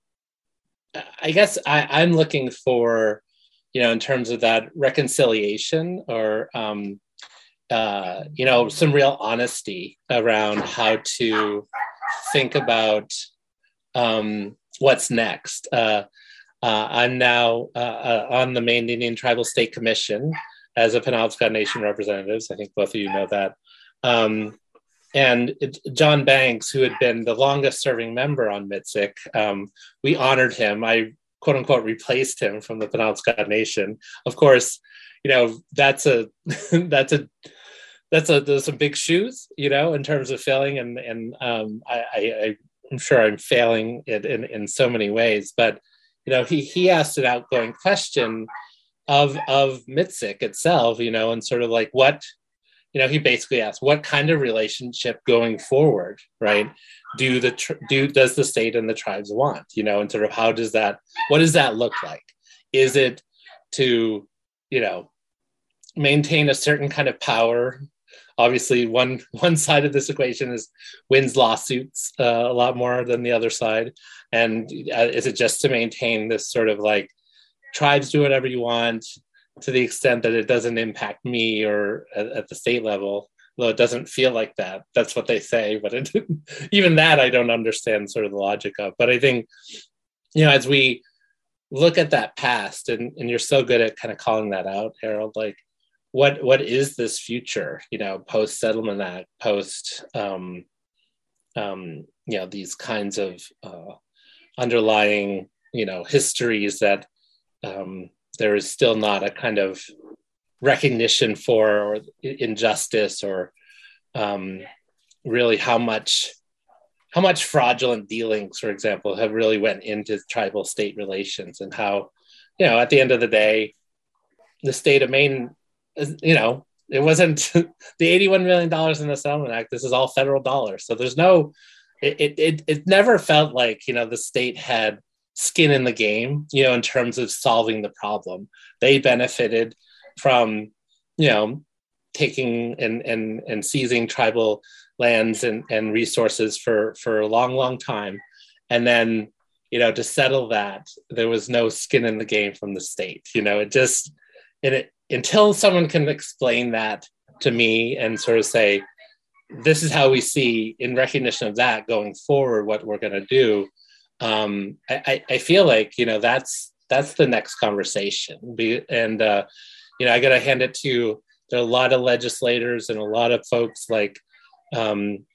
i guess I, i'm looking for you know, in terms of that reconciliation or, um, uh, you know, some real honesty around how to think about um, what's next. Uh, uh, I'm now uh, uh, on the Maine Indian Tribal State Commission as a Penobscot Nation representatives. I think both of you know that. Um, and it, John Banks, who had been the longest serving member on MITSC, um, we honored him. I quote unquote replaced him from the Penobscot Nation. Of course, you know that's a that's a that's a there's some big shoes, you know, in terms of filling, and and um, I, I I'm sure I'm failing it in in so many ways, but you know he he asked an outgoing question of of MITSC itself, you know, and sort of like what you know he basically asked what kind of relationship going forward right? Do the tr- do does the state and the tribes want you know and sort of how does that what does that look like? Is it to you know maintain a certain kind of power obviously one one side of this equation is wins lawsuits uh, a lot more than the other side. And uh, is it just to maintain this sort of like tribes do whatever you want to the extent that it doesn't impact me or at, at the state level though it doesn't feel like that. That's what they say but it, even that i don't understand sort of the logic of. But i think you know as we look at that past and, and you're so good at kind of calling that out harald like what what is this future you know post settlement act post um um you know these kinds of uh underlying you know histories that um there is still not a kind of recognition for or injustice or um, really how much how much fraudulent dealings for example have really went into tribal state relations and how you know at the end of the day the state of maine you know it wasn't the 81 million dollars in the settlement act this is all federal dollars so there's no it, it it never felt like you know the state had skin in the game, you know, in terms of solving the problem. They benefited from, you know, taking and and and seizing tribal lands and, and resources for for a long, long time. And then, you know, to settle that, there was no skin in the game from the state. You know, it just and it until someone can explain that to me and sort of say, this is how we see in recognition of that going forward what we're going to do um, I, I feel like you know that's that's the next conversation. And uh, you know i gotta hand it to there are a lot of legislators and a lot of folks like um,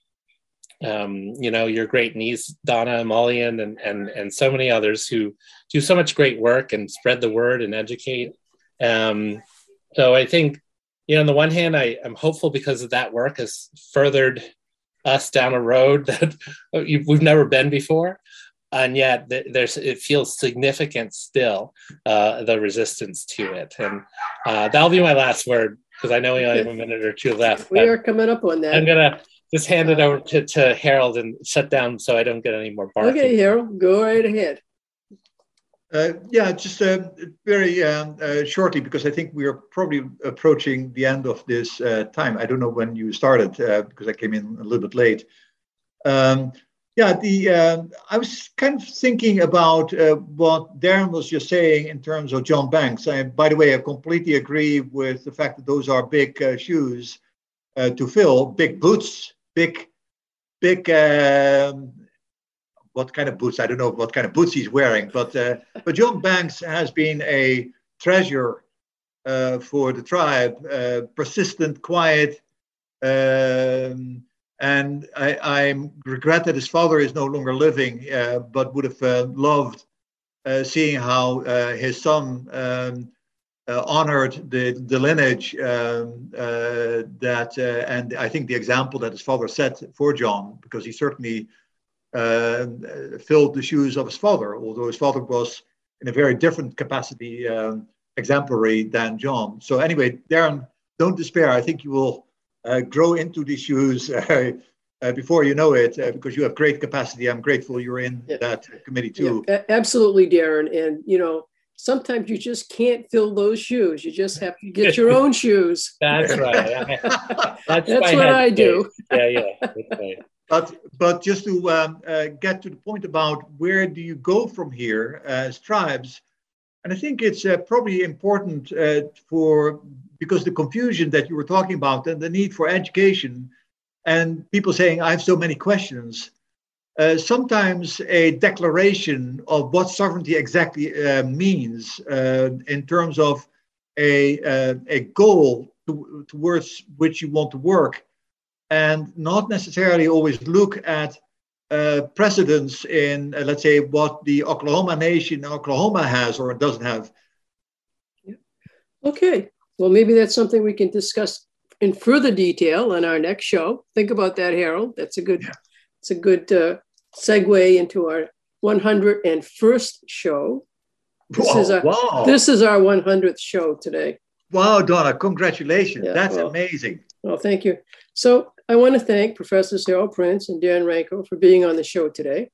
um, you know your great niece donna emolian and, and and so many others who do so much great work and spread the word and educate. Um, so I think, you know, on the one hand, I, I'm hopeful because of that work has furthered us down a road that we've never been before. And yet there's, it feels significant still, uh, the resistance to it. And uh, that'll be my last word because I know we only have a minute or two left. We are coming up on that. I'm going to just hand it over to, to Harald and shut down so I don't get any more barking. Okay, Harald, go right ahead. Uh, yeah, just uh, very um, uh, shortly, because I think we are probably approaching the end of this uh, time. I don't know when you started, uh, because I came in a little bit late. Um, yeah, the um, I was kind of thinking about uh, what Darren was just saying in terms of John Banks. And by the way, I completely agree with the fact that those are big shoes to fill, big boots, big, big um, what kind of boots. I don't know what kind of boots he's wearing, but uh, but John Banks has been a treasure uh, for the tribe, uh, persistent, quiet, um, and I, I, regret that his father is no longer living, uh, but would have uh, loved uh, seeing how his son. Um, honored the, the lineage um, that, and I think the example that his father set for John, because he certainly filled the shoes of his father, although his father was in a very different capacity um, exemplary than John. So anyway, Darren, don't despair. I think you will uh, grow into these shoes uh, uh, before you know it, uh, because you have great capacity. I'm grateful you're in yeah. that committee too. Yeah, absolutely, Darren. And you know, sometimes you just can't fill those shoes. You just have to get your own shoes. That's right. That's, That's what I do. Yeah, yeah. That's right. But but just to um, uh, get to the point about where do you go from here as tribes, and I think it's uh, probably important uh, for because the confusion that you were talking about and the need for education, and people saying I have so many questions. Uh, sometimes a declaration of what sovereignty exactly uh, means uh, in terms of a, a goal to, towards which you want to work and not necessarily always look at uh, precedents in, uh, let's say, what the Oklahoma Nation, Oklahoma has or doesn't have. Okay, well, maybe that's something we can discuss in further detail on our next show. Think about that, Harald. That's a good, yeah. it's a good uh, segue into our 101st show. This wow, is our wow. this is our 100th show today. Wow, Donna, congratulations! Yeah, That's well, amazing. Well, thank you. So I want to thank Professor Harald Prins and Dan Ranco for being on the show today.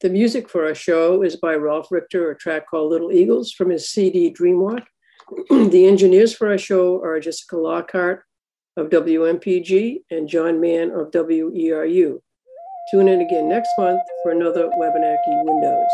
The music for our show is by Ralph Richter, a track called Little Eagles from his CD Dreamwalk. the engineers for our show are Jessica Lockhart of WMPG and John Mann of WERU. Tune in again next month for another Wabanaki Windows.